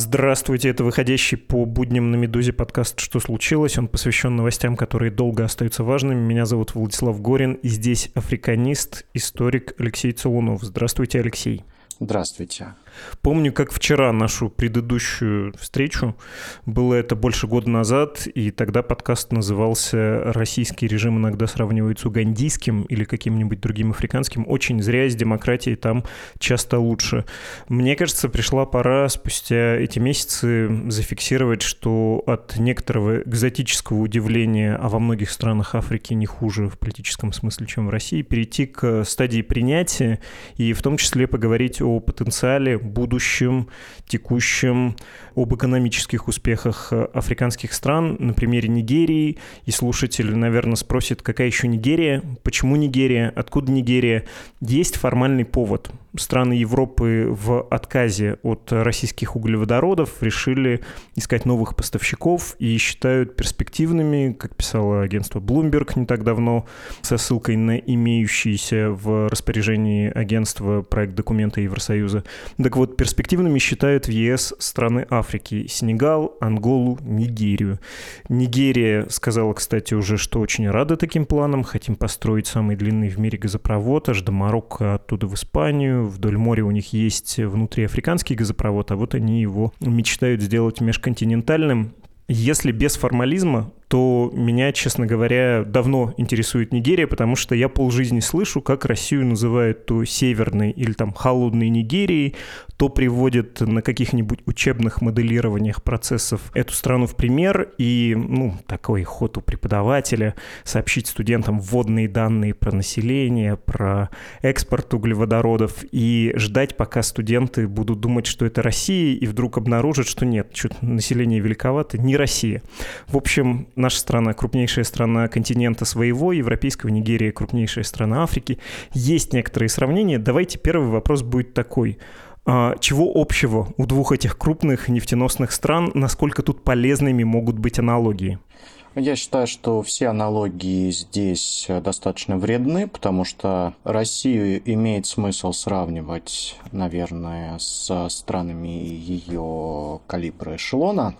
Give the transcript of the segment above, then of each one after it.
Здравствуйте, это выходящий по будням на «Медузе» подкаст «Что случилось?». Он посвящен новостям, которые долго остаются важными. Меня зовут Владислав Горин, и здесь африканист, историк Алексей Целунов. Здравствуйте, Алексей. Здравствуйте. Помню, как вчера нашу предыдущую встречу. Было это больше года назад, и тогда подкаст назывался «Российский режим иногда сравнивают с угандийским или каким-нибудь другим африканским». Очень зря, с демократией там часто лучше. Мне кажется, пришла пора спустя эти месяцы зафиксировать, что от некоторого экзотического удивления, а во многих странах Африки не хуже в политическом смысле, чем в России, перейти к стадии принятия и в том числе поговорить о потенциале будущем, текущем, об экономических успехах э, африканских стран на примере Нигерии. И слушатель, наверное, спросит, какая еще Нигерия, почему Нигерия, откуда Нигерия. Есть формальный повод. Страны Европы в отказе от российских углеводородов решили искать новых поставщиков и считают перспективными, как писало агентство Bloomberg не так давно, со ссылкой на имеющийся в распоряжении агентства проект документа Евросоюза. Так вот, перспективными считают в ЕС страны Африки. Сенегал, Анголу, Нигерию. Нигерия сказала, кстати, уже, что очень рада таким планам. Хотим построить самый длинный в мире газопровод аж до Марокко, оттуда в Испанию. Вдоль моря у них есть внутриафриканский газопровод, а вот они его мечтают сделать межконтинентальным. Если без формализма, то меня, честно говоря, давно интересует Нигерия, потому что я полжизни слышу, как Россию называют то северной или там холодной Нигерией, то приводят на каких-нибудь учебных моделированиях процессов эту страну в пример, и, ну, такой ход у преподавателя сообщить студентам вводные данные про население, про экспорт углеводородов, и ждать, пока студенты будут думать, что это Россия, и вдруг обнаружат, что нет, что-то население великовато, не Россия. В общем, наша страна крупнейшая страна континента своего, европейского, Нигерия крупнейшая страна Африки. Есть некоторые сравнения. Давайте первый вопрос будет такой. А, чего общего у двух этих крупных нефтеносных стран? Насколько тут полезными могут быть аналогии? Я считаю, что все аналогии здесь достаточно вредны, потому что Россию имеет смысл сравнивать, наверное, с странами ее калибра эшелона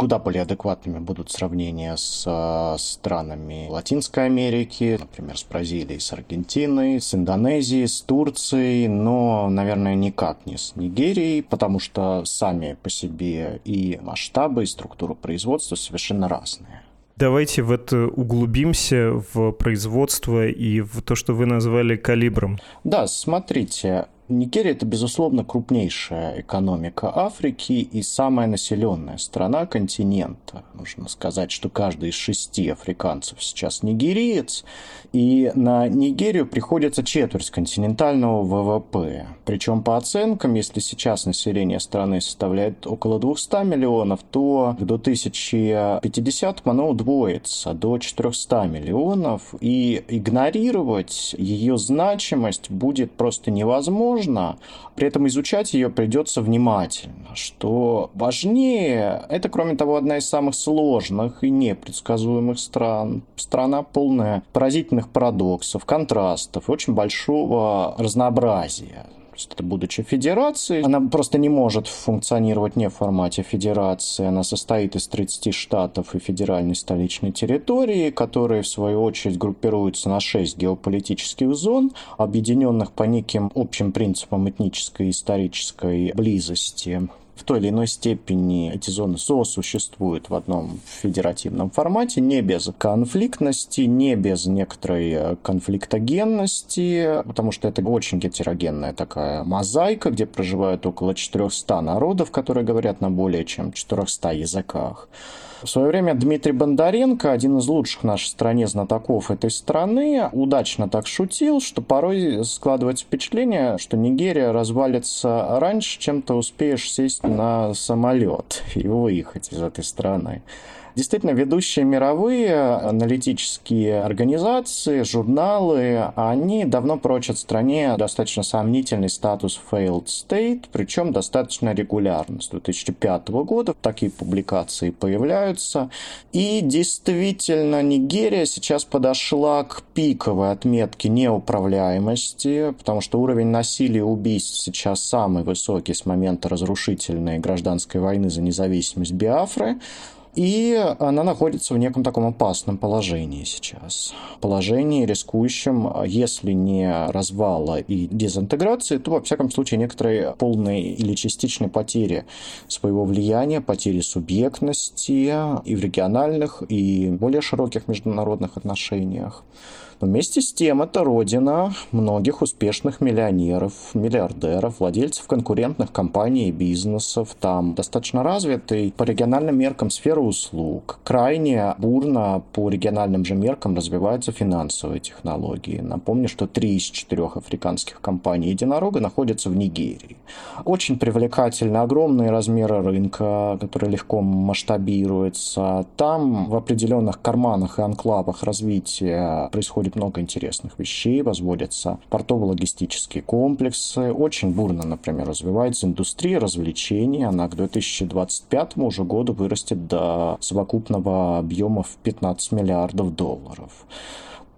куда более адекватными будут сравнения с э, странами Латинской Америки, например, с Бразилией, с Аргентиной, с Индонезией, с Турцией, но, наверное, никак не с Нигерией, потому что сами по себе и масштабы, и структура производства совершенно разные. Давайте в это углубимся, в производство и в то, что вы назвали калибром. Да, смотрите, Нигерия – это, безусловно, крупнейшая экономика Африки и самая населенная страна континента. Нужно сказать, что каждый из шести африканцев сейчас нигериец, и на Нигерию приходится четверть континентального ВВП. Причем по оценкам, если сейчас население страны составляет около 200 миллионов, то к 2050 оно удвоится до 400 миллионов, и игнорировать ее значимость будет просто невозможно, при этом изучать ее придется внимательно. Что важнее, это, кроме того, одна из самых сложных и непредсказуемых стран. Страна полная поразительных парадоксов, контрастов очень большого разнообразия это будучи федерацией, она просто не может функционировать не в формате федерации. Она состоит из 30 штатов и федеральной столичной территории, которые в свою очередь группируются на 6 геополитических зон, объединенных по неким общим принципам этнической и исторической близости в той или иной степени эти зоны сосуществуют в одном федеративном формате, не без конфликтности, не без некоторой э, конфликтогенности, потому что это очень гетерогенная такая мозаика, где проживают около 400 народов, которые говорят на более чем 400 языках. В свое время Дмитрий Бондаренко, один из лучших в нашей стране знатоков этой страны, удачно так шутил, что порой складывается впечатление, что Нигерия развалится раньше, чем ты успеешь сесть на самолет и выехать из этой страны. Действительно, ведущие мировые аналитические организации, журналы, они давно прочат стране достаточно сомнительный статус failed state, причем достаточно регулярно. С 2005 года такие публикации появляются. И действительно, Нигерия сейчас подошла к пиковой отметке неуправляемости, потому что уровень насилия и убийств сейчас самый высокий с момента разрушительной гражданской войны за независимость Биафры. И она находится в неком таком опасном положении сейчас. Положении, рискующем, если не развала и дезинтеграции, то, во всяком случае, некоторые полные или частичные потери своего влияния, потери субъектности и в региональных, и более широких международных отношениях. Но вместе с тем это родина многих успешных миллионеров, миллиардеров, владельцев конкурентных компаний и бизнесов. Там достаточно развитый по региональным меркам сфера услуг. Крайне бурно по региональным же меркам развиваются финансовые технологии. Напомню, что три из четырех африканских компаний единорога находятся в Нигерии. Очень привлекательны огромные размеры рынка, который легко масштабируется. Там в определенных карманах и анклавах развития происходит происходит много интересных вещей, возводятся портово-логистические комплексы, очень бурно, например, развивается индустрия развлечений, она к 2025 уже году вырастет до совокупного объема в 15 миллиардов долларов.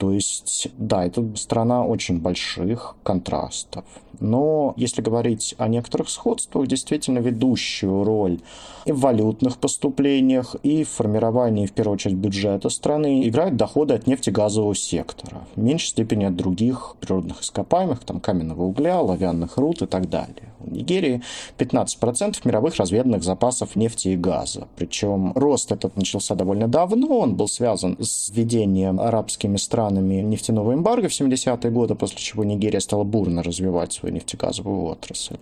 То есть, да, это страна очень больших контрастов. Но если говорить о некоторых сходствах, действительно ведущую роль и в валютных поступлениях, и в формировании, в первую очередь, бюджета страны играют доходы от нефтегазового сектора. В меньшей степени от других природных ископаемых, там каменного угля, лавянных руд и так далее. В Нигерии 15% мировых разведанных запасов нефти и газа. Причем рост этот начался довольно давно, он был связан с введением арабскими странами странами нефтяного эмбарго в 70-е годы, после чего Нигерия стала бурно развивать свою нефтегазовую отрасль.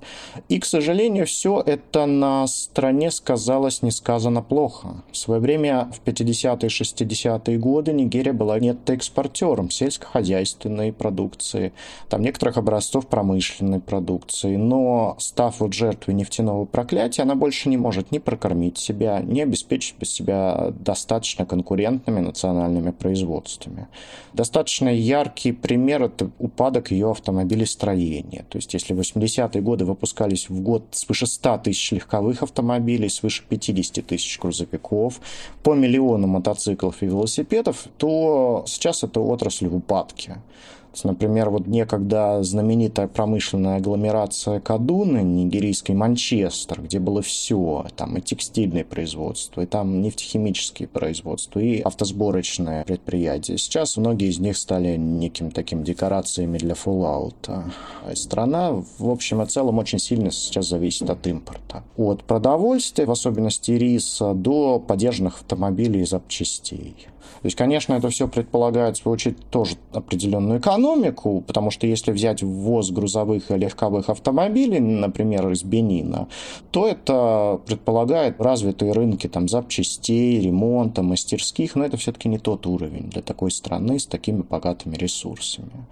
И, к сожалению, все это на стране сказалось несказанно плохо. В свое время, в 50-е 60-е годы, Нигерия была нетто-экспортером сельскохозяйственной продукции, там некоторых образцов промышленной продукции, но став вот жертвой нефтяного проклятия, она больше не может ни прокормить себя, ни обеспечить себя достаточно конкурентными национальными производствами. Достаточно яркий пример – это упадок ее автомобилестроения. То есть, если в 80-е годы выпускались в год свыше 100 тысяч легковых автомобилей, свыше 50 тысяч грузовиков, по миллиону мотоциклов и велосипедов, то сейчас это отрасль в упадке. Например, вот некогда знаменитая промышленная агломерация Кадуны, нигерийский Манчестер, где было все, там и текстильное производство, и там нефтехимические производства, и автосборочные предприятия. Сейчас многие из них стали неким таким декорациями для Fallout. Страна, в общем и целом, очень сильно сейчас зависит от импорта. От продовольствия, в особенности риса, до поддержанных автомобилей и запчастей. То есть, конечно, это все предполагает, в свою очередь, тоже определенную экономику, потому что если взять ввоз грузовых и легковых автомобилей, например, из Бенина, то это предполагает развитые рынки там, запчастей, ремонта, мастерских, но это все-таки не тот уровень для такой страны с такими богатыми ресурсами.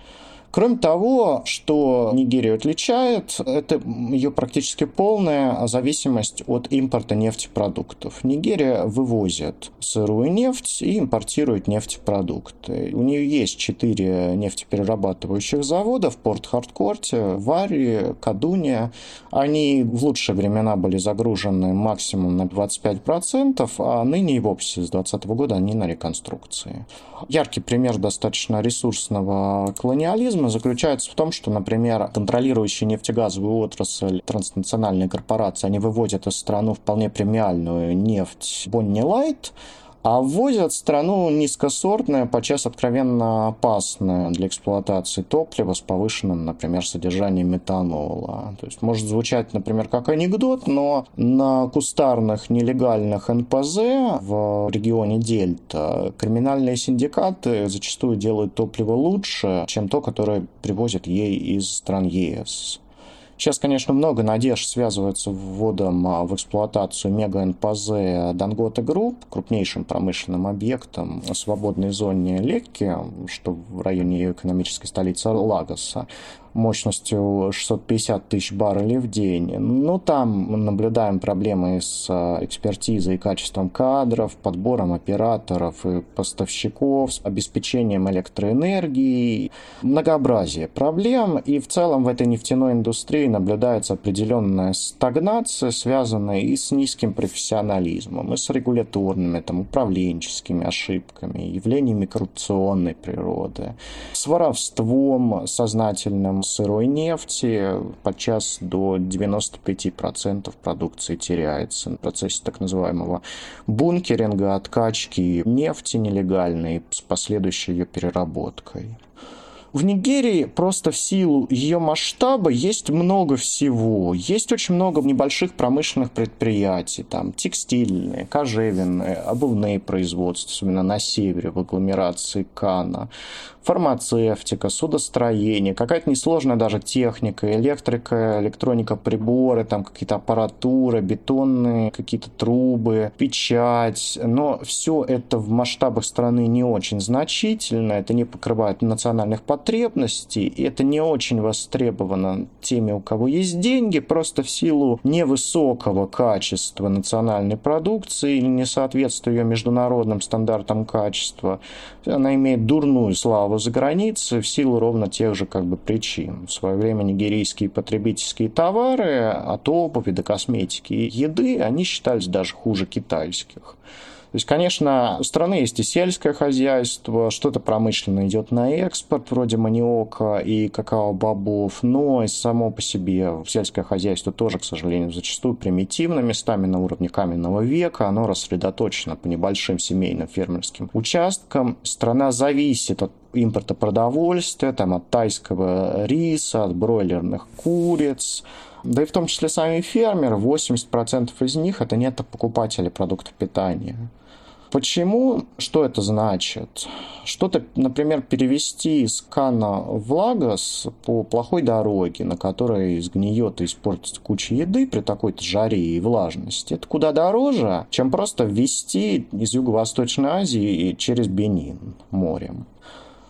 Кроме того, что Нигерию отличает, это ее практически полная зависимость от импорта нефтепродуктов. Нигерия вывозит сырую нефть и импортирует нефтепродукты. У нее есть четыре нефтеперерабатывающих завода в Порт-Харткорте, Вари, Кадуне. Они в лучшие времена были загружены максимум на 25%, а ныне и вовсе с 2020 года они на реконструкции. Яркий пример достаточно ресурсного колониализма механизма заключается в том, что, например, контролирующие нефтегазовую отрасль транснациональные корпорации, они выводят из страны вполне премиальную нефть Бонни Лайт, а ввозят страну низкосортное, подчас откровенно опасное для эксплуатации топливо с повышенным, например, содержанием метанола. То есть может звучать, например, как анекдот, но на кустарных нелегальных НПЗ в регионе Дельта криминальные синдикаты зачастую делают топливо лучше, чем то, которое привозят ей из стран ЕС. Сейчас, конечно, много надежд связывается вводом а, в эксплуатацию мега-НПЗ Dangote Group, крупнейшим промышленным объектом в свободной зоне Лекки, что в районе ее экономической столицы Лагоса. Мощностью 650 тысяч баррелей в день. Ну, там наблюдаем проблемы с э, экспертизой и качеством кадров, подбором операторов и поставщиков, с обеспечением электроэнергии, многообразие проблем. И в целом в этой нефтяной индустрии наблюдается определенная стагнация, связанная и с низким профессионализмом, и с регуляторными, там, управленческими ошибками, явлениями коррупционной природы, с воровством сознательным сырой нефти, подчас до 95% продукции теряется в процессе так называемого бункеринга, откачки нефти нелегальной с последующей ее переработкой. В Нигерии просто в силу ее масштаба есть много всего. Есть очень много небольших промышленных предприятий, там текстильные, кожевенные, обувные производства, особенно на севере, в агломерации Кана фармацевтика, судостроение, какая-то несложная даже техника, электрика, электроника, приборы, там какие-то аппаратура, бетонные какие-то трубы, печать. Но все это в масштабах страны не очень значительно, это не покрывает национальных потребностей, и это не очень востребовано теми, у кого есть деньги, просто в силу невысокого качества национальной продукции или несоответствия ее международным стандартам качества. Она имеет дурную славу за границей в силу ровно тех же как бы причин. В свое время нигерийские потребительские товары от обуви до косметики и еды, они считались даже хуже китайских. То есть, конечно, у страны есть и сельское хозяйство, что-то промышленно идет на экспорт, вроде маниока и какао-бобов, но и само по себе сельское хозяйство тоже, к сожалению, зачастую примитивно, местами на уровне каменного века, оно рассредоточено по небольшим семейным фермерским участкам. Страна зависит от импорта продовольствия, там, от тайского риса, от бройлерных куриц, да и в том числе сами фермеры, 80% из них это нет покупатели продуктов питания. Почему? Что это значит? Что-то, например, перевести из Кана в Лагос по плохой дороге, на которой сгниет и испортится куча еды при такой-то жаре и влажности, это куда дороже, чем просто ввести из Юго-Восточной Азии через Бенин морем.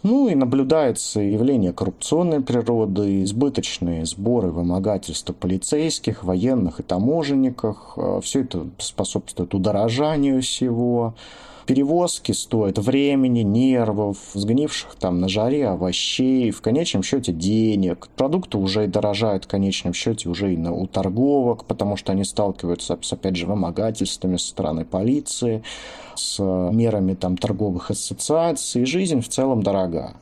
Ну и наблюдается явление коррупционной природы, избыточные сборы вымогательства полицейских, военных и таможенников. Э, Все это способствует удорожанию всего перевозки стоят времени, нервов, сгнивших там на жаре овощей, в конечном счете денег. Продукты уже и дорожают в конечном счете уже и на, у торговок, потому что они сталкиваются с, опять же, вымогательствами со стороны полиции, с мерами там торговых ассоциаций. Жизнь в целом дорога.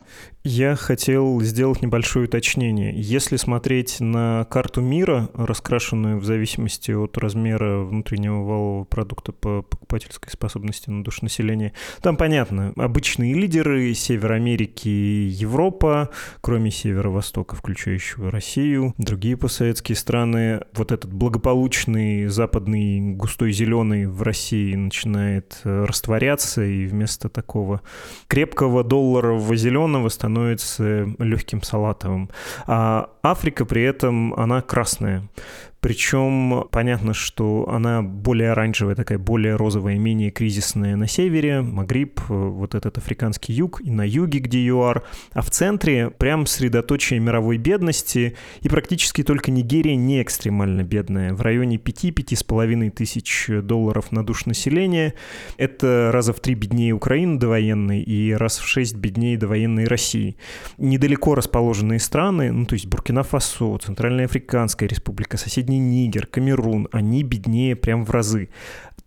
Я хотел сделать небольшое уточнение. Если смотреть на карту мира, раскрашенную в зависимости от размера внутреннего валового продукта по покупательской способности на душу населения, там понятно, обычные лидеры Север Америки и Европа, кроме Северо-Востока, включающего Россию, другие постсоветские страны. Вот этот благополучный западный густой зеленый в России начинает растворяться, и вместо такого крепкого долларового зеленого становится становится легким салатовым. А Африка при этом, она красная. Причем понятно, что она более оранжевая, такая более розовая, менее кризисная на севере, Магриб, вот этот африканский юг, и на юге, где ЮАР, а в центре прям средоточие мировой бедности, и практически только Нигерия не экстремально бедная, в районе 5-5,5 тысяч долларов на душ населения. Это раза в три беднее Украины довоенной и раз в шесть беднее довоенной России. Недалеко расположенные страны, ну то есть Буркина-Фасо, Центральная Африканская республика, соседние Соседний Нигер, Камерун, они беднее прям в разы.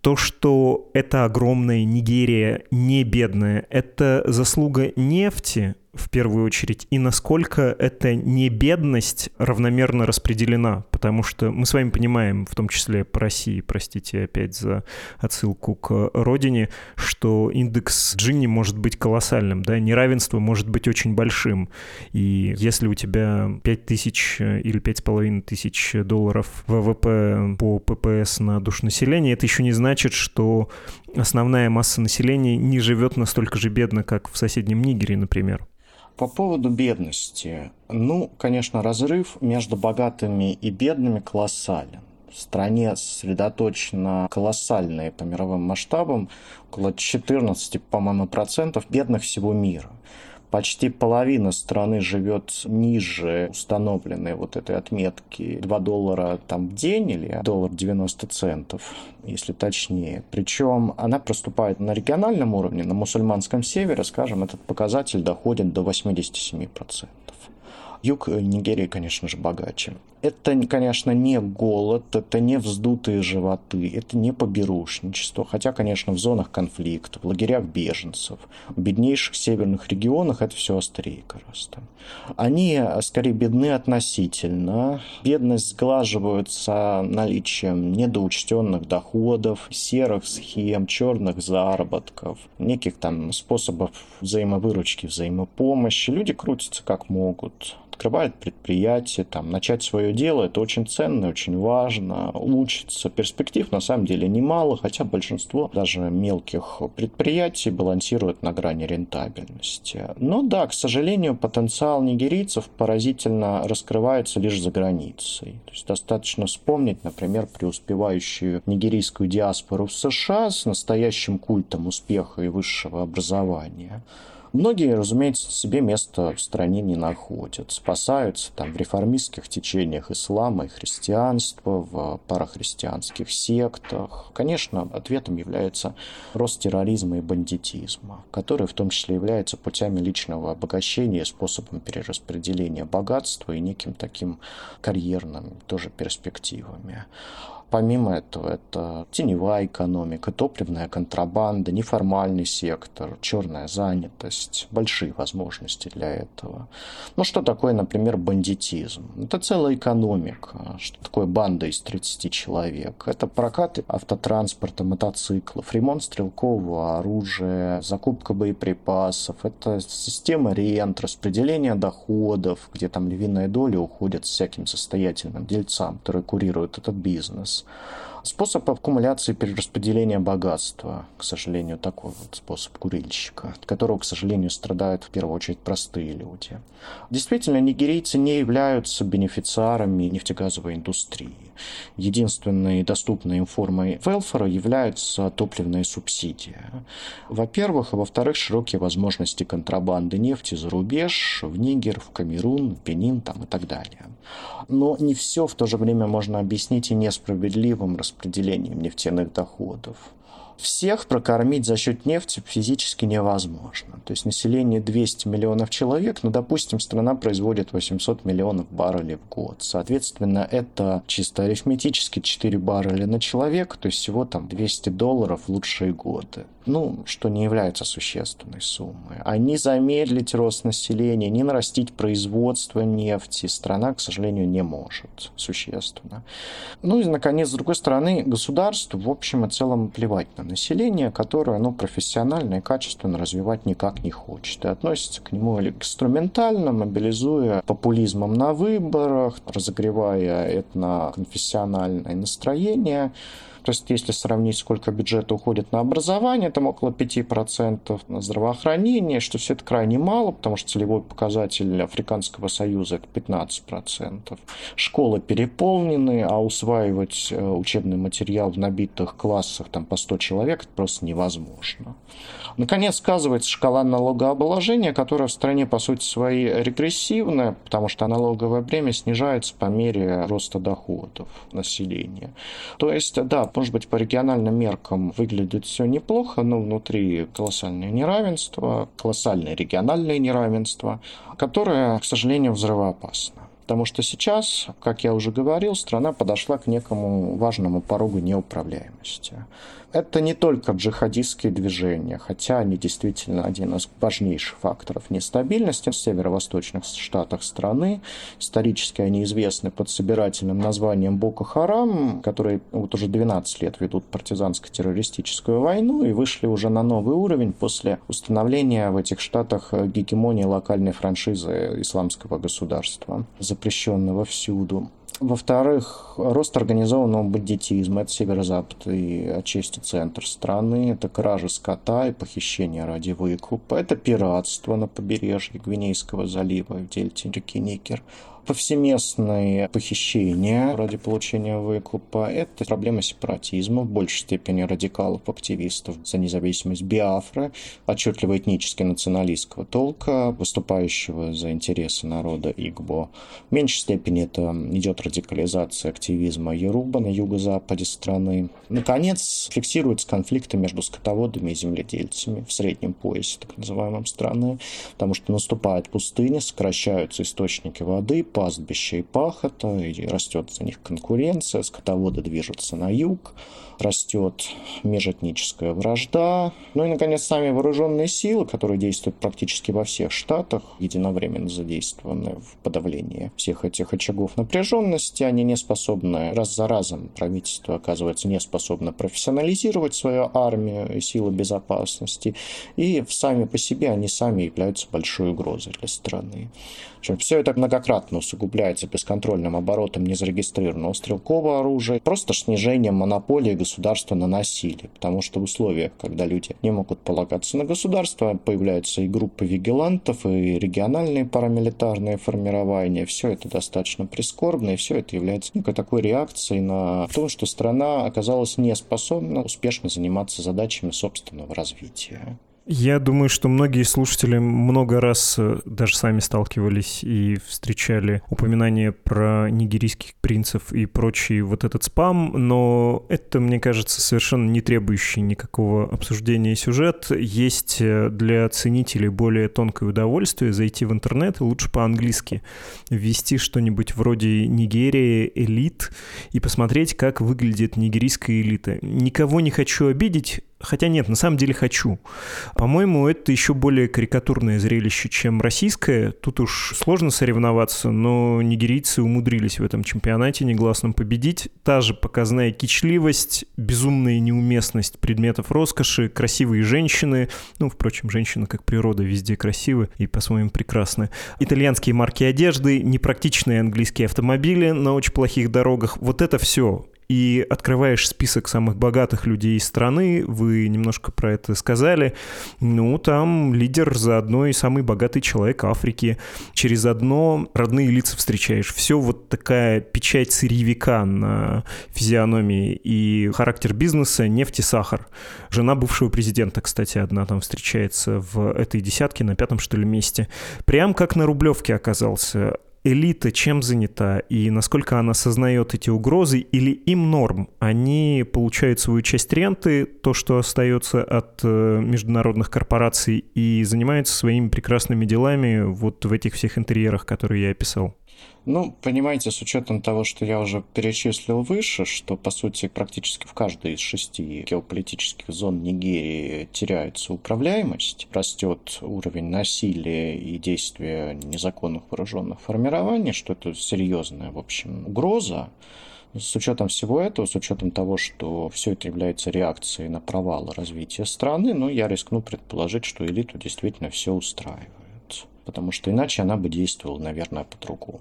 То, что эта огромная Нигерия не бедная, это заслуга нефти, в первую очередь, и насколько эта не бедность равномерно распределена, потому что мы с вами понимаем, в том числе по России, простите опять за отсылку к родине, что индекс Джинни может быть колоссальным, да, неравенство может быть очень большим, и если у тебя 5 тысяч или 5,5 тысяч долларов ВВП по ППС на душу населения, это еще не значит, что основная масса населения не живет настолько же бедно, как в соседнем Нигере, например. По поводу бедности. Ну, конечно, разрыв между богатыми и бедными колоссален. В стране сосредоточено колоссальное по мировым масштабам, около 14, по-моему, процентов бедных всего мира. Почти половина страны живет ниже установленной вот этой отметки 2 доллара там в день или доллар 90 центов, если точнее. Причем она проступает на региональном уровне, на мусульманском севере, скажем, этот показатель доходит до 87%. Юг Нигерии, конечно же, богаче. Это, конечно, не голод, это не вздутые животы, это не поберушничество. Хотя, конечно, в зонах конфликта, в лагерях беженцев, в беднейших северных регионах это все острее гораздо. Они, скорее, бедны относительно. Бедность сглаживается наличием недоучтенных доходов, серых схем, черных заработков, неких там способов взаимовыручки, взаимопомощи. Люди крутятся как могут открывает предприятие, там, начать свое дело, это очень ценно, очень важно, учиться. Перспектив на самом деле немало, хотя большинство даже мелких предприятий балансирует на грани рентабельности. Но да, к сожалению, потенциал нигерийцев поразительно раскрывается лишь за границей. То есть достаточно вспомнить, например, преуспевающую нигерийскую диаспору в США с настоящим культом успеха и высшего образования. Многие, разумеется, себе место в стране не находят, спасаются там в реформистских течениях ислама и христианства, в парахристианских сектах. Конечно, ответом является рост терроризма и бандитизма, который в том числе является путями личного обогащения, способом перераспределения богатства и неким таким карьерным тоже перспективами. Помимо этого, это теневая экономика, топливная контрабанда, неформальный сектор, черная занятость, большие возможности для этого. Ну, что такое, например, бандитизм? Это целая экономика. Что такое банда из 30 человек? Это прокат автотранспорта, мотоциклов, ремонт стрелкового оружия, закупка боеприпасов. Это система рент, распределение доходов, где там львиная доля уходит всяким состоятельным дельцам, которые курируют этот бизнес. Способ аккумуляции перераспределения богатства, к сожалению, такой вот способ курильщика, от которого, к сожалению, страдают в первую очередь простые люди. Действительно, нигерийцы не являются бенефициарами нефтегазовой индустрии. Единственной доступной им формой велфора является топливная субсидия. Во-первых, а во-вторых, широкие возможности контрабанды нефти за рубеж, в Нигер, в Камерун, в Бенин там, и так далее. Но не все в то же время можно объяснить и несправедливым распределением нефтяных доходов всех прокормить за счет нефти физически невозможно. То есть население 200 миллионов человек, ну, допустим, страна производит 800 миллионов баррелей в год. Соответственно, это чисто арифметически 4 барреля на человека, то есть всего там 200 долларов в лучшие годы. Ну, что не является существенной суммой. А не замедлить рост населения, не нарастить производство нефти страна, к сожалению, не может существенно. Ну и, наконец, с другой стороны, государству, в общем и целом, плевать на население, которое оно профессионально и качественно развивать никак не хочет. И относится к нему инструментально, мобилизуя популизмом на выборах, разогревая этноконфессиональное настроение, то есть, если сравнить, сколько бюджета уходит на образование, там около 5%, на здравоохранение, что все это крайне мало, потому что целевой показатель Африканского Союза это 15%. Школы переполнены, а усваивать э, учебный материал в набитых классах там по 100 человек это просто невозможно. Наконец, сказывается шкала налогообложения, которая в стране, по сути своей, регрессивная, потому что налоговое бремя снижается по мере роста доходов населения. То есть, да, может быть, по региональным меркам выглядит все неплохо, но внутри колоссальное неравенство, колоссальное региональное неравенство, которое, к сожалению, взрывоопасно. Потому что сейчас, как я уже говорил, страна подошла к некому важному порогу неуправляемости. Это не только джихадистские движения, хотя они действительно один из важнейших факторов нестабильности в северо-восточных штатах страны. Исторически они известны под собирательным названием Боко Харам, которые вот уже 12 лет ведут партизанско-террористическую войну и вышли уже на новый уровень после установления в этих штатах гегемонии локальной франшизы исламского государства, запрещенного всюду. Во-вторых, рост организованного бандитизма. Это северо-запад и отчасти центр страны. Это кражи скота и похищение ради выкупа. Это пиратство на побережье Гвинейского залива в дельте реки Никер. Повсеместные похищения ради получения выкупа. Это проблема сепаратизма, в большей степени радикалов, активистов за независимость Биафры, отчетливо этнически националистского толка, выступающего за интересы народа Игбо. В меньшей степени это идет радикализация активизма Яруба на юго-западе страны. Наконец, фиксируются конфликты между скотоводами и земледельцами в среднем поясе, так называемом страны, потому что наступает пустыня, сокращаются источники воды, пастбища и пахота, и растет за них конкуренция, скотоводы движутся на юг, растет межэтническая вражда. Ну и, наконец, сами вооруженные силы, которые действуют практически во всех штатах, единовременно задействованы в подавлении всех этих очагов напряженности, они не способны, раз за разом правительство оказывается не способно профессионализировать свою армию и силы безопасности, и сами по себе они сами являются большой угрозой для страны. Все это многократно усугубляется бесконтрольным оборотом незарегистрированного стрелкового оружия, просто снижением монополии государства на насилие, потому что в условиях, когда люди не могут полагаться на государство, появляются и группы вигилантов, и региональные парамилитарные формирования. Все это достаточно прискорбно, и все это является некой такой реакцией на то, что страна оказалась не способна успешно заниматься задачами собственного развития. Я думаю, что многие слушатели много раз э, даже сами сталкивались и встречали упоминания про нигерийских принцев и прочий вот этот спам, но это, мне кажется, совершенно не требующий никакого обсуждения сюжет. Есть э, для ценителей более тонкое удовольствие зайти в интернет и лучше по-английски ввести что-нибудь вроде Нигерия, элит и посмотреть, как выглядит нигерийская элита. Никого не хочу обидеть, Хотя нет, на самом деле хочу. По-моему, это еще более карикатурное зрелище, чем российское. Тут уж сложно соревноваться, но нигерийцы умудрились в этом чемпионате негласном победить. Та же показная кичливость, безумная неуместность предметов роскоши, красивые женщины. Ну, впрочем, женщины, как природа, везде красивы и по-своему прекрасны. Итальянские марки одежды, непрактичные английские автомобили на очень плохих дорогах. Вот это все и открываешь список самых богатых людей страны, вы немножко про это сказали, ну, там лидер заодно и самый богатый человек Африки. Через одно родные лица встречаешь. Все вот такая печать сырьевика на физиономии и характер бизнеса нефть и сахар. Жена бывшего президента, кстати, одна там встречается в этой десятке на пятом, что ли, месте. Прям как на Рублевке оказался элита чем занята и насколько она осознает эти угрозы или им норм? Они получают свою часть ренты, то, что остается от э, международных корпораций, и занимаются своими прекрасными делами вот в этих всех интерьерах, которые я описал. Ну, понимаете, с учетом того, что я уже перечислил выше, что, по сути, практически в каждой из шести геополитических зон Нигерии теряется управляемость, растет уровень насилия и действия незаконных вооруженных формирований, что это серьезная, в общем, угроза, с учетом всего этого, с учетом того, что все это является реакцией на провал развития страны, ну, я рискну предположить, что элиту действительно все устраивает. Потому что иначе она бы действовала, наверное, по-другому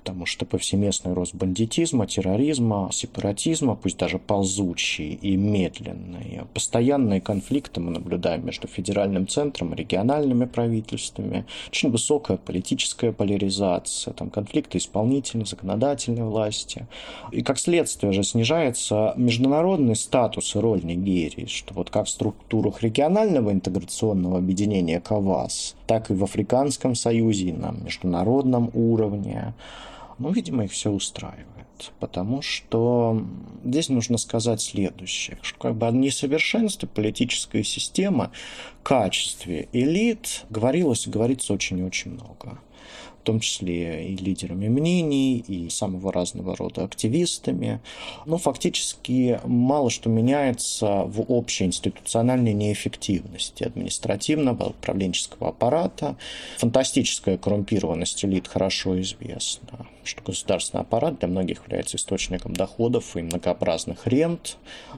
потому что повсеместный рост бандитизма, терроризма, сепаратизма, пусть даже ползучий и медленный, постоянные конфликты мы наблюдаем между федеральным центром и региональными правительствами, очень высокая политическая поляризация, там конфликты исполнительной, законодательной власти. И как следствие же снижается международный статус и роль Нигерии, что вот как в структурах регионального интеграционного объединения КАВАС, так и в Африканском Союзе, на международном уровне. Ну, видимо, их все устраивает. Потому что здесь нужно сказать следующее. Что как бы о несовершенстве политической системы, качестве элит говорилось и говорится очень и очень много в том числе и лидерами мнений, и самого разного рода активистами. Но фактически мало что меняется в общей институциональной неэффективности административного, управленческого аппарата. Фантастическая коррумпированность элит хорошо известна что государственный аппарат для многих является источником доходов и многообразных рент.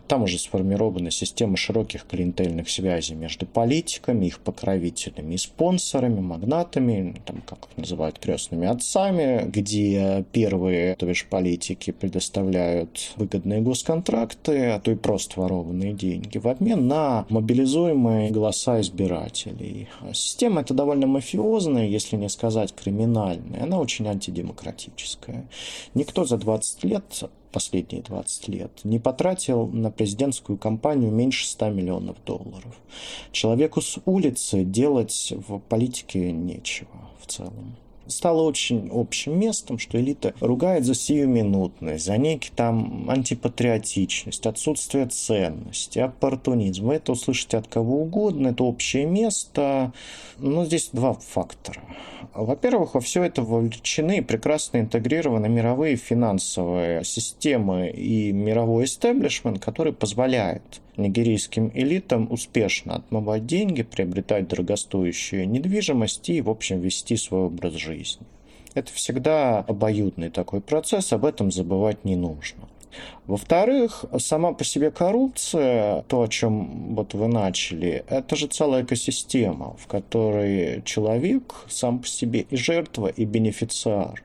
Там уже сформирована система широких клиентельных связей между политиками, их покровителями и спонсорами, магнатами, там, как называют крестными отцами, где первые, то бишь политики, предоставляют выгодные госконтракты, а то и просто ворованные деньги в обмен на мобилизуемые голоса избирателей. Система эта довольно мафиозная, если не сказать криминальная. Она очень антидемократическая. Никто за 20 лет последние 20 лет, не потратил на президентскую кампанию меньше 100 миллионов долларов. Человеку с улицы делать в политике нечего в целом стало очень общим местом, что элита ругает за сиюминутность, за некий там антипатриотичность, отсутствие ценности, оппортунизм. Вы это услышите от кого угодно, это общее место. Но здесь два фактора. Во-первых, во все это вовлечены прекрасно интегрированы мировые финансовые системы и мировой истеблишмент, который позволяет нигерийским элитам успешно отмывать деньги, приобретать дорогостоящую недвижимость и, в общем, вести свой образ жизни. Это всегда обоюдный такой процесс, об этом забывать не нужно. Во-вторых, сама по себе коррупция, то, о чем вот вы начали, это же целая экосистема, в которой человек сам по себе и жертва, и бенефициар.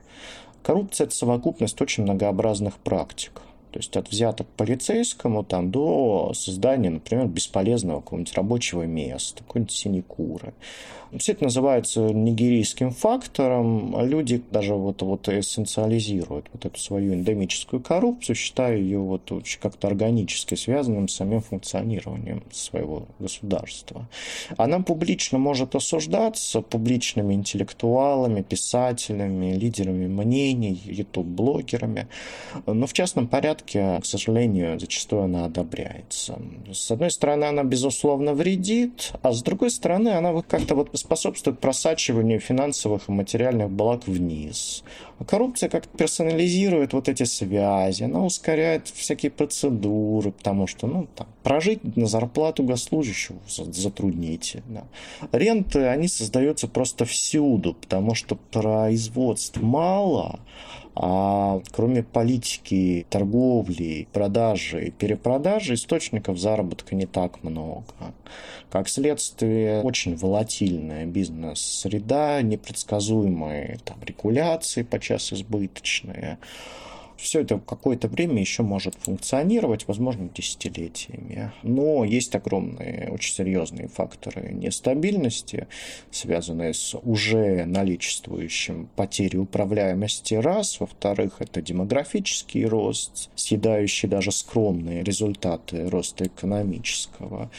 Коррупция – это совокупность очень многообразных практик. То есть от взяток полицейскому там, до создания, например, бесполезного какого-нибудь рабочего места, какой-нибудь синекуры. Все это называется нигерийским фактором. Люди даже вот, вот эссенциализируют вот эту свою эндемическую коррупцию, считая ее вот как-то органически связанным с самим функционированием своего государства. Она публично может осуждаться публичными интеллектуалами, писателями, лидерами мнений, ютуб-блогерами, но в частном порядке, к сожалению, зачастую она одобряется. С одной стороны, она, безусловно, вредит, а с другой стороны, она как-то вот способствует просачиванию финансовых и материальных благ вниз. А коррупция как-то персонализирует вот эти связи, она ускоряет всякие процедуры, потому что, ну, там, прожить на зарплату госслужащего затруднительно. Ренты, они создаются просто всюду, потому что производств мало, а кроме политики, торговли, продажи перепродажи источников заработка не так много. Как следствие, очень волатильная бизнес-среда, непредсказуемые там, регуляции подчас избыточные все это какое-то время еще может функционировать, возможно, десятилетиями. Но есть огромные, очень серьезные факторы нестабильности, связанные с уже наличествующим потерей управляемости раз. Во-вторых, это демографический рост, съедающий даже скромные результаты роста экономического.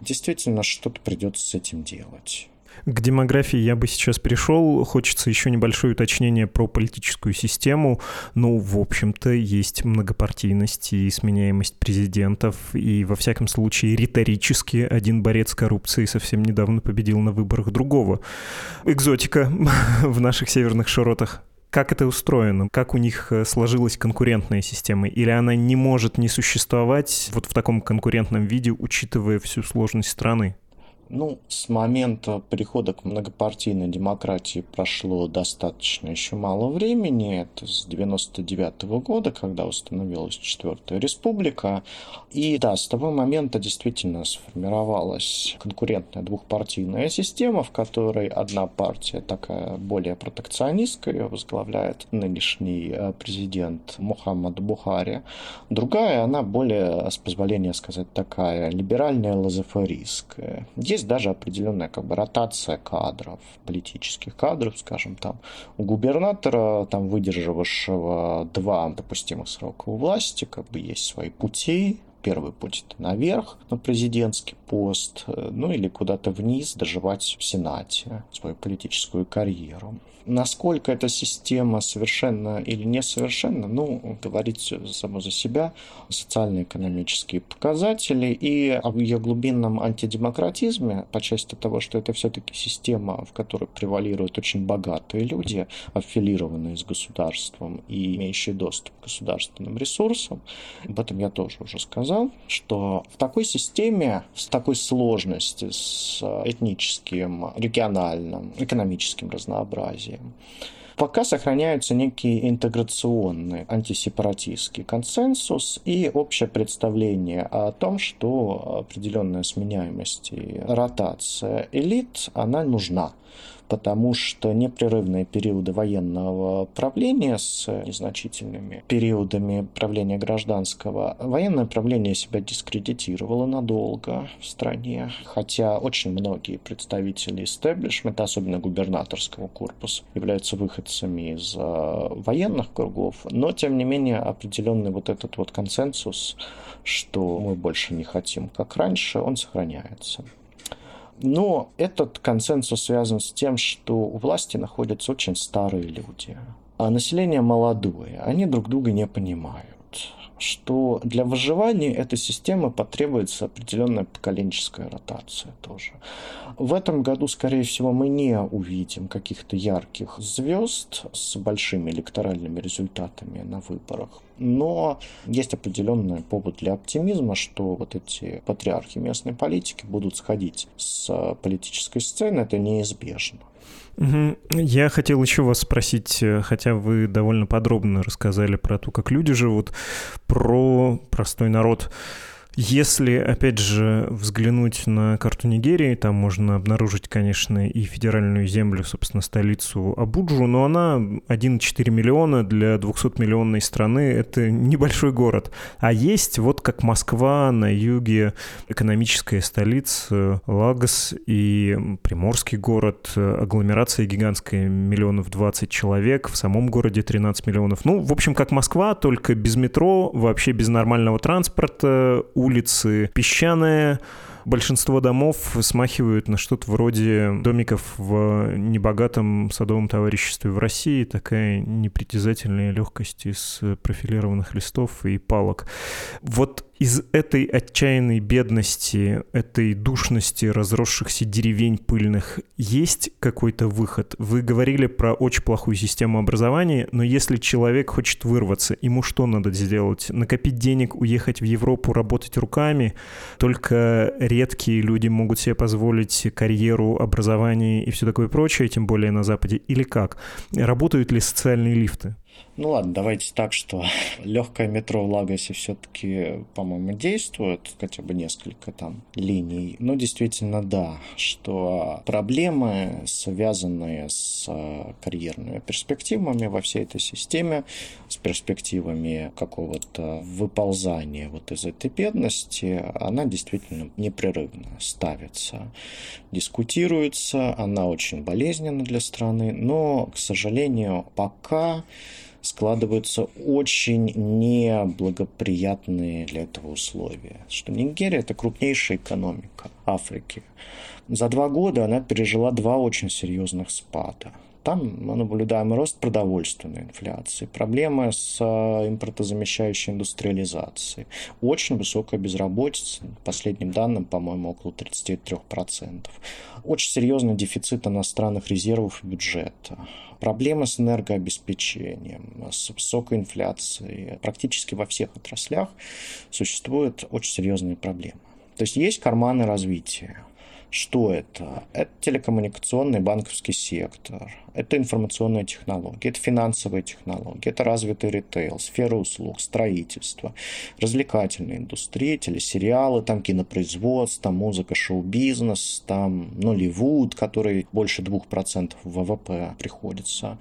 Действительно, что-то придется с этим делать. К демографии я бы сейчас пришел. Хочется еще небольшое уточнение про политическую систему. Ну, в общем-то, есть многопартийность и сменяемость президентов. И, во всяком случае, риторически один борец с коррупцией совсем недавно победил на выборах другого. Экзотика в наших северных широтах как это устроено, как у них э, сложилась конкурентная система, или она не может не существовать вот в таком конкурентном виде, учитывая всю сложность страны? Ну, с момента перехода к многопартийной демократии прошло достаточно еще мало времени. Это с 99 -го года, когда установилась Четвертая Республика. И да, с того момента действительно сформировалась конкурентная двухпартийная система, в которой одна партия такая более протекционистская, ее возглавляет нынешний э, президент Мухаммад Бухари. Другая, она более, с позволения сказать, такая либеральная лазефористская есть даже определенная как бы ротация кадров, политических кадров, скажем, там. У губернатора, там выдержавшего два допустимых срока у власти, как бы есть свои пути, первый путь это наверх на президентский пост, ну или куда-то вниз доживать в Сенате свою политическую карьеру. Насколько эта система совершенна или несовершенна, ну, говорит само за себя, социально-экономические показатели и об ее глубинном антидемократизме по части того, что это все-таки система, в которой превалируют очень богатые люди, аффилированные с государством и имеющие доступ к государственным ресурсам. Об этом я тоже уже сказал, что в такой системе, с такой сложностью, с этническим, региональным, экономическим разнообразием. Пока сохраняются некие интеграционные антисепаратистский консенсус и общее представление о том, что определенная сменяемость и ротация элит, она нужна потому что непрерывные периоды военного правления с незначительными периодами правления гражданского, военное правление себя дискредитировало надолго в стране, хотя очень многие представители истеблишмента, особенно губернаторского корпуса, являются выходцами из э, военных кругов, но тем не менее определенный вот этот вот консенсус, что мы больше не хотим как раньше, он сохраняется. Но этот консенсус связан с тем, что у власти находятся очень старые люди, а население молодое. Они друг друга не понимают что для выживания этой системы потребуется определенная поколенческая ротация тоже. В этом году, скорее всего, мы не увидим каких-то ярких звезд с большими электоральными результатами на выборах. Но есть определенный повод для оптимизма, что вот эти патриархи местной политики будут сходить с политической сцены, это неизбежно. Я хотел еще вас спросить, э, хотя вы довольно подробно рассказали про то, как люди живут, про простой народ. Если, опять же, взглянуть на карту Нигерии, там можно обнаружить, конечно, и федеральную землю, собственно, столицу Абуджу, но она 1,4 миллиона для 200-миллионной страны — это небольшой город. А есть вот как Москва на юге, экономическая столица Лагос и Приморский город, агломерация гигантская, миллионов 20 человек, в самом городе 13 миллионов. Ну, в общем, как Москва, только без метро, вообще без нормального транспорта, улицы песчаные, большинство домов смахивают на что-то вроде домиков в небогатом садовом товариществе в России, такая непритязательная легкость из профилированных листов и палок. Вот из этой отчаянной бедности, этой душности разросшихся деревень пыльных есть какой-то выход? Вы говорили про очень плохую систему образования, но если человек хочет вырваться, ему что надо сделать? Накопить денег, уехать в Европу, работать руками? Только редкие люди могут себе позволить карьеру, образование и все такое прочее, тем более на Западе, или как? Работают ли социальные лифты? Ну ладно, давайте так, что легкое метро в Лагосе все-таки, по-моему, действует, хотя бы несколько там линий. Но действительно, да, что проблемы, связанные с э, карьерными перспективами во всей этой системе, с перспективами какого-то выползания вот из этой бедности, она действительно непрерывно ставится, дискутируется, она очень болезненна для страны, но, к сожалению, пока складываются очень неблагоприятные для этого условия. Что Нигерия – это крупнейшая экономика Африки. За два года она пережила два очень серьезных спада. Там мы наблюдаем рост продовольственной инфляции, проблемы с а, импортозамещающей индустриализацией, очень высокая безработица, по последним данным, по-моему, около 33%. Очень серьезный дефицит иностранных резервов и бюджета, проблемы с энергообеспечением, с высокой инфляцией. Практически во всех отраслях существуют очень серьезные проблемы. То есть есть карманы развития. Что это? Это телекоммуникационный банковский сектор, это информационные технологии, это финансовые технологии, это развитый ритейл, сфера услуг, строительство, развлекательная индустрия, телесериалы, там кинопроизводство, музыка, шоу-бизнес, там Нолливуд, который больше 2% ВВП приходится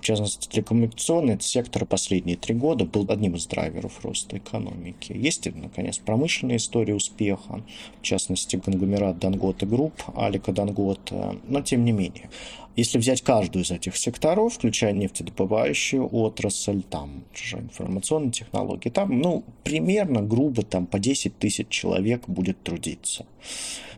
в частности, телекоммуникационный сектор последние три года был одним из драйверов роста экономики. Есть, наконец, промышленная история успеха, в частности, конгломерат Dangote Group, Алико Данготе, но тем не менее. Если взять каждую из этих секторов, включая нефтедобывающую отрасль, там же информационные технологии, там, ну, примерно, грубо, там по 10 тысяч человек будет трудиться.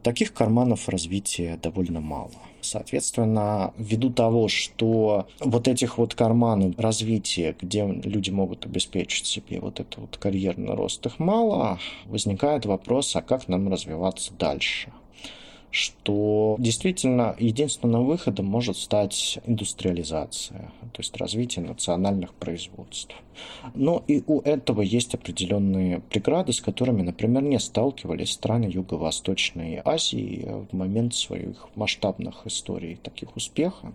Таких карманов развития довольно мало. Соответственно, ввиду того, что вот этих вот карманов развития, где люди могут обеспечить себе вот это вот карьерный рост, их мало, возникает вопрос, а как нам развиваться дальше? Что действительно единственным выходом может стать индустриализация, то есть развитие национальных производств. Но и у этого есть определенные преграды, с которыми, например, не сталкивались страны Юго-Восточной Азии в момент своих масштабных историй таких успеха.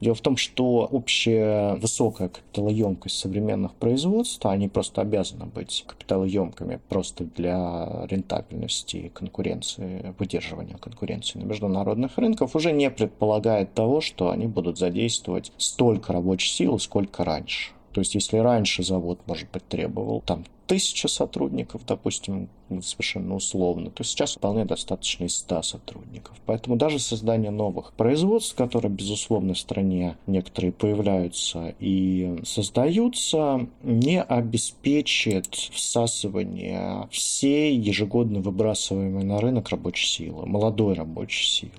Дело в том, что общая высокая капиталоемкость современных производств, они просто обязаны быть капиталоемкими просто для рентабельности конкуренции, выдерживания конкуренции конкуренции на международных рынках уже не предполагает того, что они будут задействовать столько рабочей силы, сколько раньше. То есть, если раньше завод, может быть, требовал там тысяча сотрудников, допустим, совершенно условно, то сейчас вполне достаточно и 100 сотрудников. Поэтому даже создание новых производств, которые, безусловно, в стране некоторые появляются и создаются, не обеспечит всасывание всей ежегодно выбрасываемой на рынок рабочей силы, молодой рабочей силы.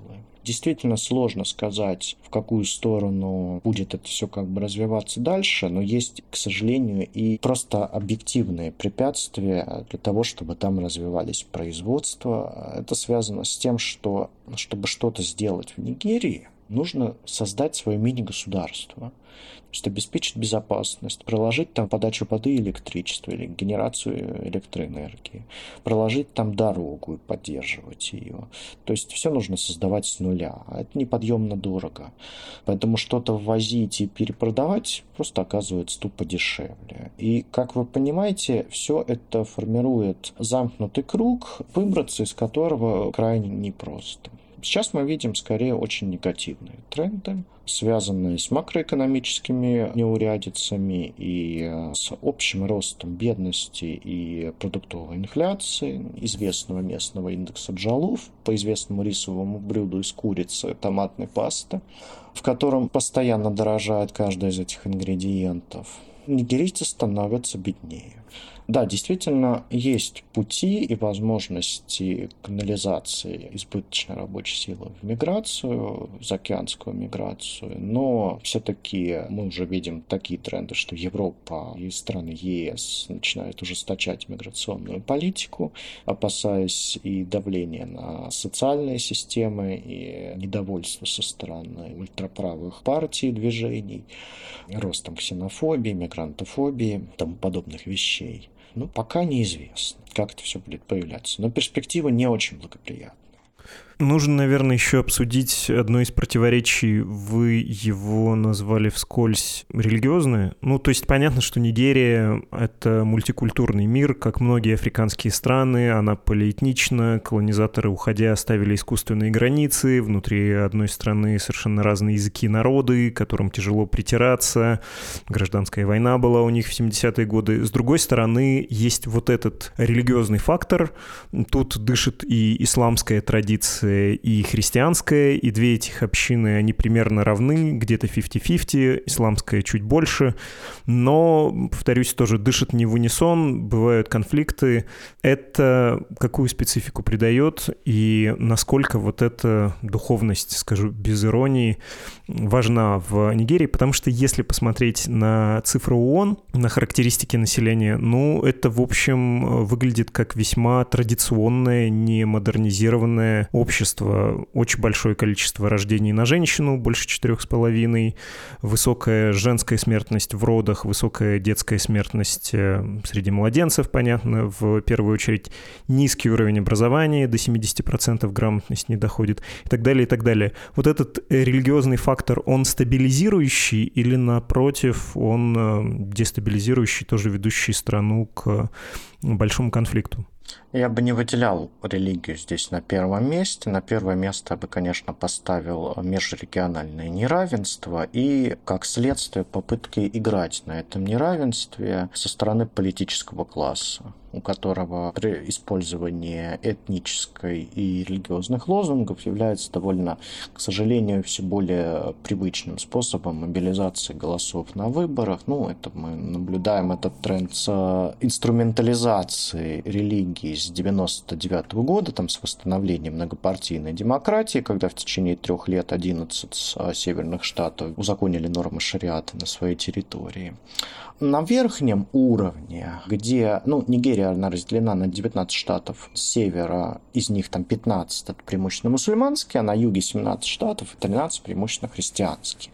Действительно сложно сказать, в какую сторону будет это все как бы развиваться дальше, но есть, к сожалению, и просто объективные препятствия для того, чтобы там развивались производства. Это связано с тем, что чтобы что-то сделать в Нигерии, нужно создать свое мини-государство. То есть обеспечить безопасность, проложить там подачу воды и электричества или генерацию электроэнергии, проложить там дорогу и поддерживать ее. То есть все нужно создавать с нуля, а это неподъемно дорого. Поэтому что-то ввозить и перепродавать просто оказывается тупо дешевле. И, как вы понимаете, все это формирует замкнутый круг, выбраться из которого крайне непросто. Сейчас мы видим скорее очень негативные тренды, связанные с макроэкономическими неурядицами и э, с общим ростом бедности и продуктовой инфляции, известного местного индекса джалов по известному рисовому блюду из курицы, томатной пасты, в котором постоянно дорожает каждый из этих ингредиентов. Нигерийцы становятся беднее. Да, действительно, есть пути и возможности канализации избыточной рабочей силы в миграцию, в заокеанскую миграцию, но все-таки мы уже видим такие тренды, что Европа и страны ЕС начинают ужесточать миграционную политику, опасаясь и давления на социальные системы, и недовольства со стороны ультраправых партий, движений, ростом ксенофобии, мигрантофобии и тому подобных вещей. Ну, пока неизвестно, как это все будет появляться. Но перспектива не очень благоприятна. Нужно, наверное, еще обсудить одно из противоречий. Вы его назвали вскользь религиозное. Ну, то есть понятно, что Нигерия — это мультикультурный мир, как многие африканские страны. Она полиэтнична. Колонизаторы, уходя, оставили искусственные границы. Внутри одной страны совершенно разные языки народы, которым тяжело притираться. Гражданская война была у них в 70-е годы. С другой стороны, есть вот этот религиозный фактор. Тут дышит и исламская традиция, и христианская, и две этих общины, они примерно равны, где-то 50-50, исламская чуть больше, но, повторюсь, тоже дышит не в унисон, бывают конфликты. Это какую специфику придает и насколько вот эта духовность, скажу без иронии, важна в Нигерии, потому что если посмотреть на цифры ООН, на характеристики населения, ну, это, в общем, выглядит как весьма традиционное, не модернизированное общество. Очень большое количество рождений на женщину, больше четырех с половиной, высокая женская смертность в родах, высокая детская смертность э, среди младенцев, понятно, в первую очередь низкий уровень образования, до 70% грамотность не доходит и так далее, и так далее. Вот этот религиозный факт фактор, он стабилизирующий или, напротив, он э, дестабилизирующий, тоже ведущий страну к большому конфликту? Я бы не выделял религию здесь на первом месте. На первое место я бы, конечно, поставил межрегиональное неравенство и, как следствие, попытки играть на этом неравенстве со стороны политического класса у которого при использовании этнической и религиозных лозунгов является довольно, к сожалению, все более привычным способом мобилизации голосов на выборах. Ну, это мы наблюдаем этот тренд с инструментализацией религии с 99 года, там, с восстановлением многопартийной демократии, когда в течение трех лет 11 а, северных штатов узаконили нормы шариата на своей территории. На верхнем уровне, где, ну, Нигерия, она разделена на 19 штатов с севера, из них там 15 это преимущественно мусульманские, а на юге 17 штатов и 13 преимущественно христианские.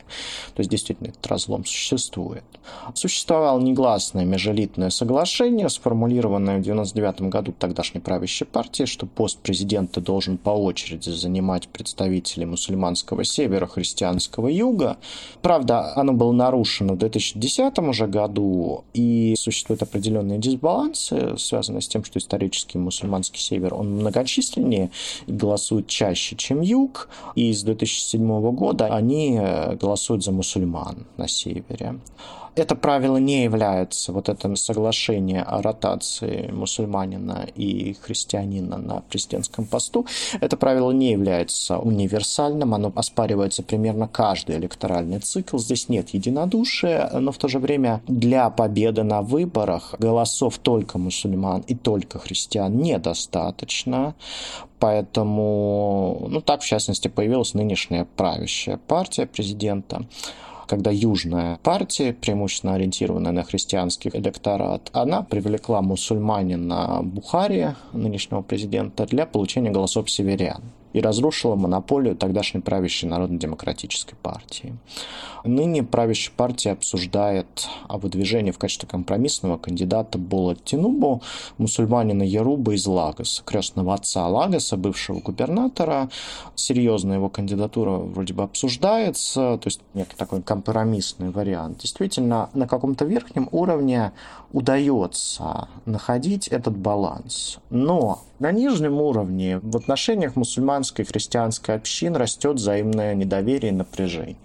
То есть, действительно, этот разлом существует. Существовало негласное межэлитное соглашение, сформулированное в 99 году так тогдашней правящей партии, что пост президента должен по очереди занимать представители мусульманского севера, христианского юга. Правда, оно было нарушено в 2010 уже году, и существуют определенные дисбалансы, связанные с тем, что исторически мусульманский север, он многочисленнее голосует чаще, чем юг, и с 2007 года они голосуют за мусульман на севере. Это правило не является, вот это соглашение о ротации мусульманина и христианина на президентском посту, это правило не является универсальным, оно оспаривается примерно каждый электоральный цикл. Здесь нет единодушия, но в то же время для победы на выборах голосов только мусульман и только христиан недостаточно. Поэтому, ну так, в частности, появилась нынешняя правящая партия президента когда южная партия, преимущественно ориентированная на христианский электорат, она привлекла мусульманина Бухари, нынешнего президента, для получения голосов северян и разрушила монополию тогдашней правящей Народно-демократической партии. Ныне правящая партия обсуждает о выдвижении в качестве компромиссного кандидата Бола Тинубу, мусульманина Яруба из Лагоса, крестного отца Лагоса, бывшего губернатора. Серьезно его кандидатура вроде бы обсуждается, то есть некий такой компромиссный вариант. Действительно, на каком-то верхнем уровне удается находить этот баланс. Но на нижнем уровне в отношениях мусульманской и христианской общин растет взаимное недоверие и напряжение.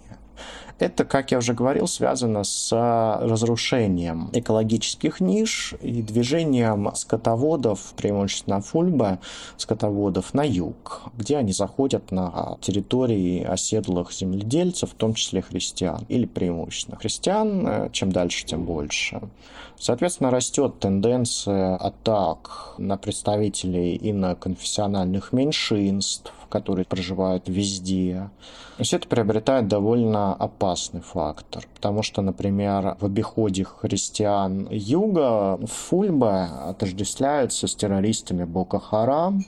Это, как я уже говорил, связано с разрушением экологических ниш и движением скотоводов, преимущественно фульба, скотоводов на юг, где они заходят на территории оседлых земледельцев, в том числе христиан, или преимущественно христиан, э, чем дальше, тем больше. Соответственно, растет тенденция атак на представителей иноконфессиональных меньшинств, которые проживают везде. То есть это приобретает довольно опасный фактор, потому что, например, в обиходе христиан юга Фульба отождествляется с террористами Бока Харам,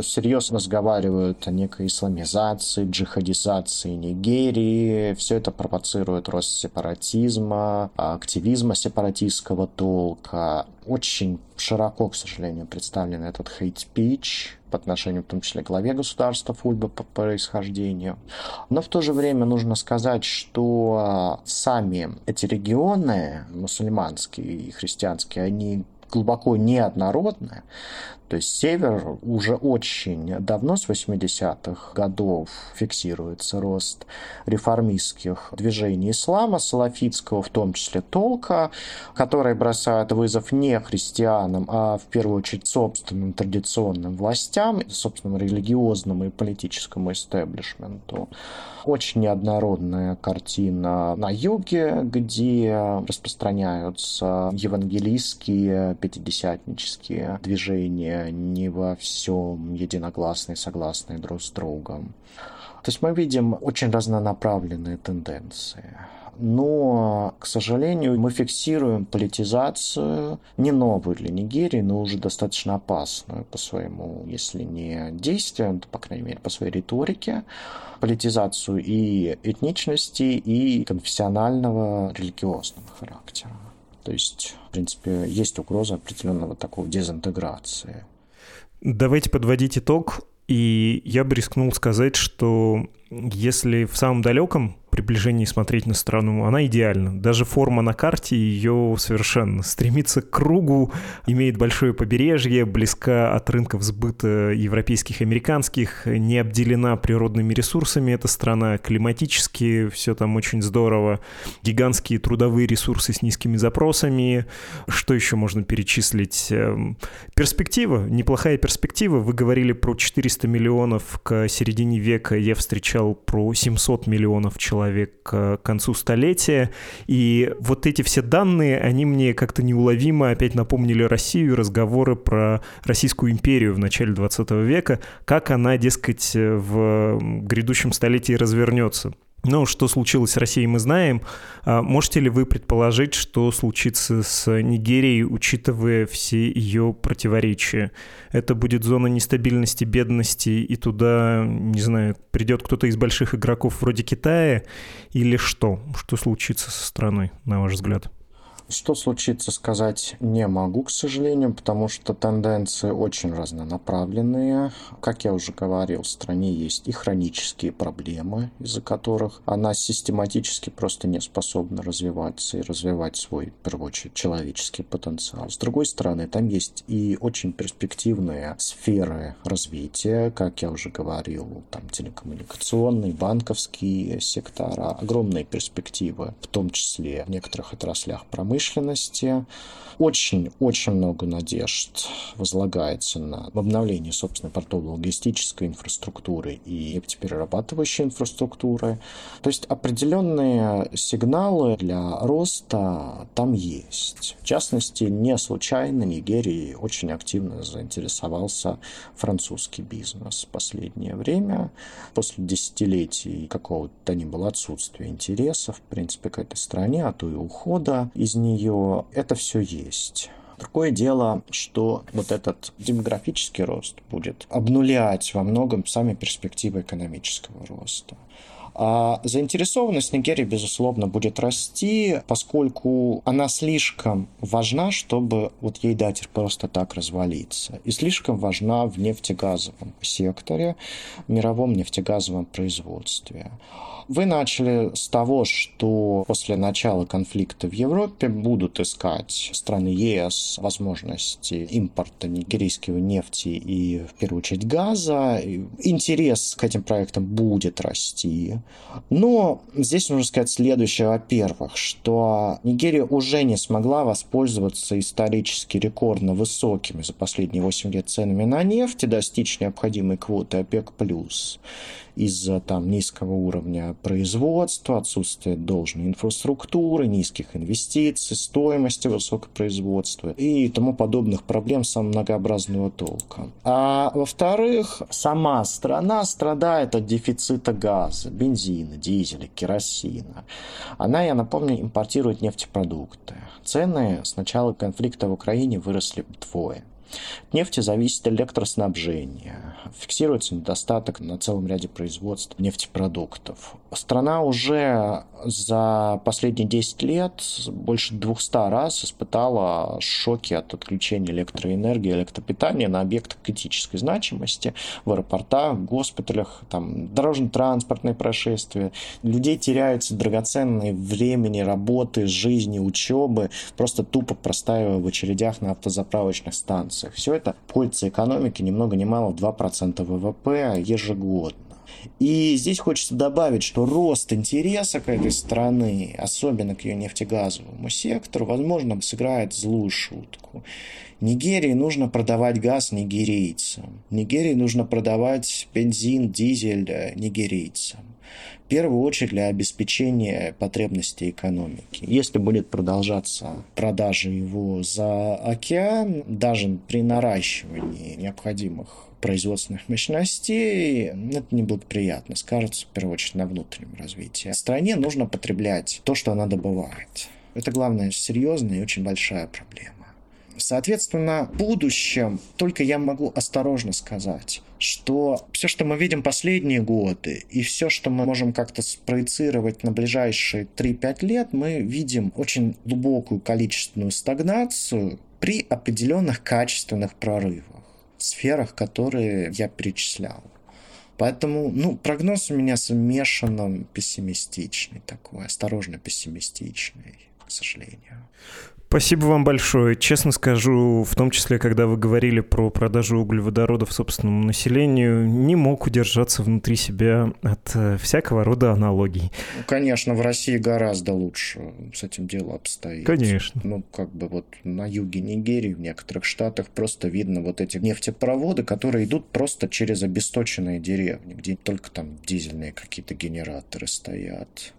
серьезно разговаривают о некой исламизации, джихадизации Нигерии. Все это провоцирует рост сепаратизма, активизма сепаратистского толка. Очень широко, к сожалению, представлен этот хейт-спич по отношению, в том числе, к главе государства Фульба по происхождению. Но в то же время нужно сказать, что сами эти регионы, мусульманские и христианские, они глубоко неоднородны. То есть север уже очень давно, с 80-х годов, фиксируется рост реформистских движений ислама, салафитского в том числе толка, которые бросают вызов не христианам, а в первую очередь собственным традиционным властям, собственному религиозному и политическому истеблишменту. Очень неоднородная картина на юге, где распространяются евангелийские, пятидесятнические движения, не во всем единогласные, согласные друг с другом. То есть мы видим очень разнонаправленные тенденции. Но, к сожалению, мы фиксируем политизацию не новую для Нигерии, но уже достаточно опасную по своему, если не действиям, то, по крайней мере, по своей риторике, политизацию и этничности, и конфессионального религиозного характера. То есть, в принципе, есть угроза определенного такого дезинтеграции. Давайте подводить итог. И я бы рискнул сказать, что если в самом далеком приближении смотреть на страну, она идеальна. Даже форма на карте ее совершенно стремится к кругу, имеет большое побережье, близка от рынков сбыта европейских и американских, не обделена природными ресурсами эта страна, климатически все там очень здорово, гигантские трудовые ресурсы с низкими запросами. Что еще можно перечислить? Эм, перспектива, неплохая перспектива. Вы говорили про 400 миллионов к середине века, я встречал про 700 миллионов человек к концу столетия. И вот эти все данные, они мне как-то неуловимо опять напомнили Россию, разговоры про Российскую империю в начале 20 века, как она, дескать, в грядущем столетии развернется. Ну, что случилось с Россией, мы знаем. А можете ли вы предположить, что случится с Нигерией, учитывая все ее противоречия? Это будет зона нестабильности, бедности, и туда, не знаю, придет кто-то из больших игроков вроде Китая, или что? Что случится со страной, на ваш взгляд? Что случится, сказать не могу, к сожалению, потому что тенденции очень разнонаправленные. Как я уже говорил, в стране есть и хронические проблемы, из-за которых она систематически просто не способна развиваться и развивать свой, в первую очередь, человеческий потенциал. С другой стороны, там есть и очень перспективные сферы развития, как я уже говорил, там телекоммуникационные, банковские сектора, огромные перспективы, в том числе в некоторых отраслях промышленности промышленности, очень-очень много надежд возлагается на обновление, собственно, портово-логистической инфраструктуры и нефтеперерабатывающей инфраструктуры. То есть определенные сигналы для роста там есть. В частности, не случайно Нигерии очень активно заинтересовался французский бизнес в последнее время. После десятилетий какого-то ни было отсутствия интереса, в принципе, к этой стране, а то и ухода из нее, это все есть. Другое дело, что вот этот демографический рост будет обнулять во многом сами перспективы экономического роста. А заинтересованность Нигерии, безусловно, будет расти, поскольку она слишком важна, чтобы вот ей дать просто так развалиться. И слишком важна в нефтегазовом секторе, в мировом нефтегазовом производстве. Вы начали с того, что после начала конфликта в Европе будут искать страны ЕС возможности импорта нигерийского нефти и, в первую очередь, газа. Интерес к этим проектам будет расти. Но здесь нужно сказать следующее. Во-первых, что Нигерия уже не смогла воспользоваться исторически рекордно высокими за последние 8 лет ценами на нефть и достичь необходимой квоты ОПЕК+. Из-за там низкого уровня производства, отсутствия должной инфраструктуры, низких инвестиций, стоимости высокого производства и тому подобных проблем самого многообразного толка. А во-вторых, сама страна страдает от дефицита газа, бензина, дизеля, керосина. Она, я напомню, импортирует нефтепродукты. Цены с начала конфликта в Украине выросли вдвое. От нефти зависит электроснабжение. Фиксируется недостаток на целом ряде производств нефтепродуктов. Страна уже за последние 10 лет больше 200 раз испытала шоки от отключения электроэнергии, электропитания на объектах критической значимости, в аэропортах, в госпиталях, там, дорожно-транспортные происшествия. Людей теряются драгоценные времени, работы, жизни, учебы, просто тупо простаивая в очередях на автозаправочных станциях. Все это пользуется экономике ни много ни мало в 2% ВВП ежегодно. И здесь хочется добавить, что рост интереса к этой страны, особенно к ее нефтегазовому сектору, возможно, сыграет злую шутку. Нигерии нужно продавать газ нигерийцам. Нигерии нужно продавать бензин, дизель э, нигерийцам. В первую очередь для обеспечения потребностей экономики. Если будет продолжаться продажа его за океан, даже при наращивании необходимых производственных мощностей, это неблагоприятно скажется, в первую очередь, на внутреннем развитии. Стране нужно потреблять то, что она добывает. Это, главное, серьезная и очень большая проблема. Соответственно, в будущем только я могу осторожно сказать, что все, что мы видим последние годы, и все, что мы можем как-то спроецировать на ближайшие 3-5 лет, мы видим очень глубокую количественную стагнацию при определенных качественных прорывах сферах, которые я перечислял. Поэтому, ну, прогноз у меня смешанно пессимистичный такой, осторожно пессимистичный, к сожалению. Спасибо вам большое. Честно скажу, в том числе, когда вы говорили про продажу углеводородов собственному населению, не мог удержаться внутри себя от э, всякого рода аналогий. Ну, конечно, в России гораздо лучше с этим дело обстоит. Конечно. Ну, как бы вот на юге Нигерии, в некоторых штатах просто видно вот эти нефтепроводы, которые идут просто через обесточенные деревни, где только там дизельные какие-то генераторы стоят.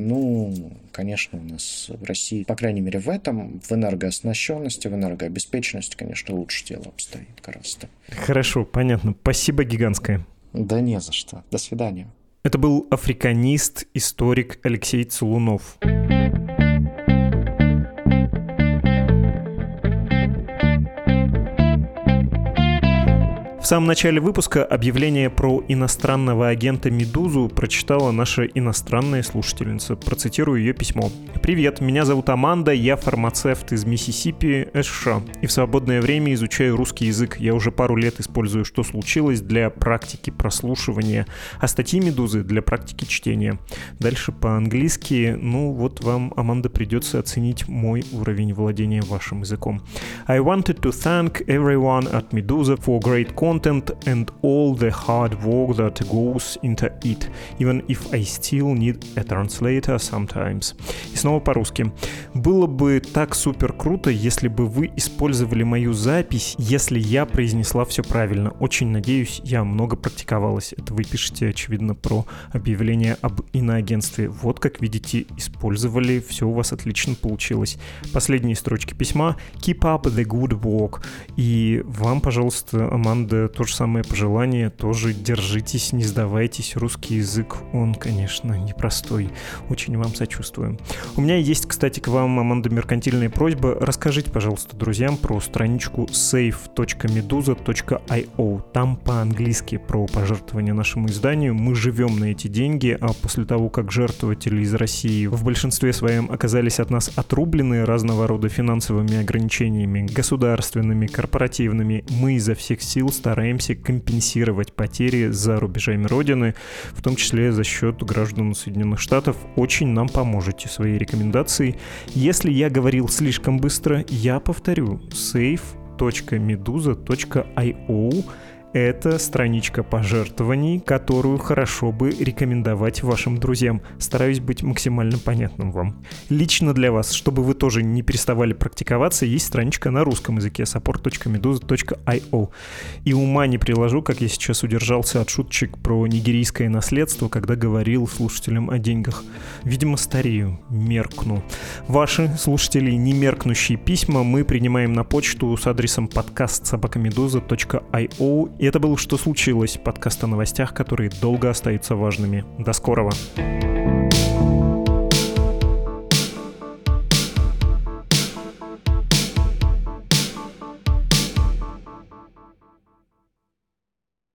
Ну, конечно, у нас в России, по крайней мере, в этом, в энергооснащенности, в энергообеспеченности, конечно, лучше дело обстоит гораздо. Хорошо, понятно. Спасибо гигантское. Да не за что. До свидания. Это был африканист, историк Алексей Целунов. Самом начале выпуска объявление про иностранного агента «Медузу» прочитала наша иностранная слушательница. Процитирую ее письмо. «Привет, меня зовут Аманда, я фармацевт из Миссисипи, США, и в свободное время изучаю русский язык. Я уже пару лет использую «Что случилось» для практики прослушивания, а статьи «Медузы» для практики чтения. Дальше по-английски, ну вот вам, Аманда, придется оценить мой уровень владения вашим языком. I wanted to thank everyone at Medusa for great content and all the hard work that goes into it, even if I still need a translator sometimes. И снова по-русски. Было бы так супер круто, если бы вы использовали мою запись, если я произнесла все правильно. Очень надеюсь, я много практиковалась. Это вы пишете, очевидно, про объявление об иноагентстве. Вот, как видите, использовали, все у вас отлично получилось. Последние строчки письма. Keep up the good work. И вам, пожалуйста, Аманда, то же самое пожелание. Тоже держитесь, не сдавайтесь. Русский язык, он, конечно, непростой. Очень вам сочувствуем. У меня есть, кстати, к вам, Аманда, меркантильная просьба. Расскажите, пожалуйста, друзьям про страничку save.meduza.io. Там по-английски про пожертвование нашему изданию. Мы живем на эти деньги, а после того, как жертвователи из России в большинстве своем оказались от нас отрублены разного рода финансовыми ограничениями, государственными, корпоративными, мы изо всех сил стараемся компенсировать потери за рубежами Родины, в том числе за счет граждан Соединенных Штатов. Очень нам поможете своей рекомендацией. Если я говорил слишком быстро, я повторю save.meduza.io это страничка пожертвований, которую хорошо бы рекомендовать вашим друзьям. Стараюсь быть максимально понятным вам. Лично для вас, чтобы вы тоже не переставали практиковаться, есть страничка на русском языке support.meduza.io. И ума не приложу, как я сейчас удержался от шуточек про нигерийское наследство, когда говорил слушателям о деньгах. Видимо, старею, меркну. Ваши, слушатели, не меркнущие письма мы принимаем на почту с адресом подкаст собакамедуза.io и это был «Что случилось?» подкаст о новостях, которые долго остаются важными. До скорого! thank you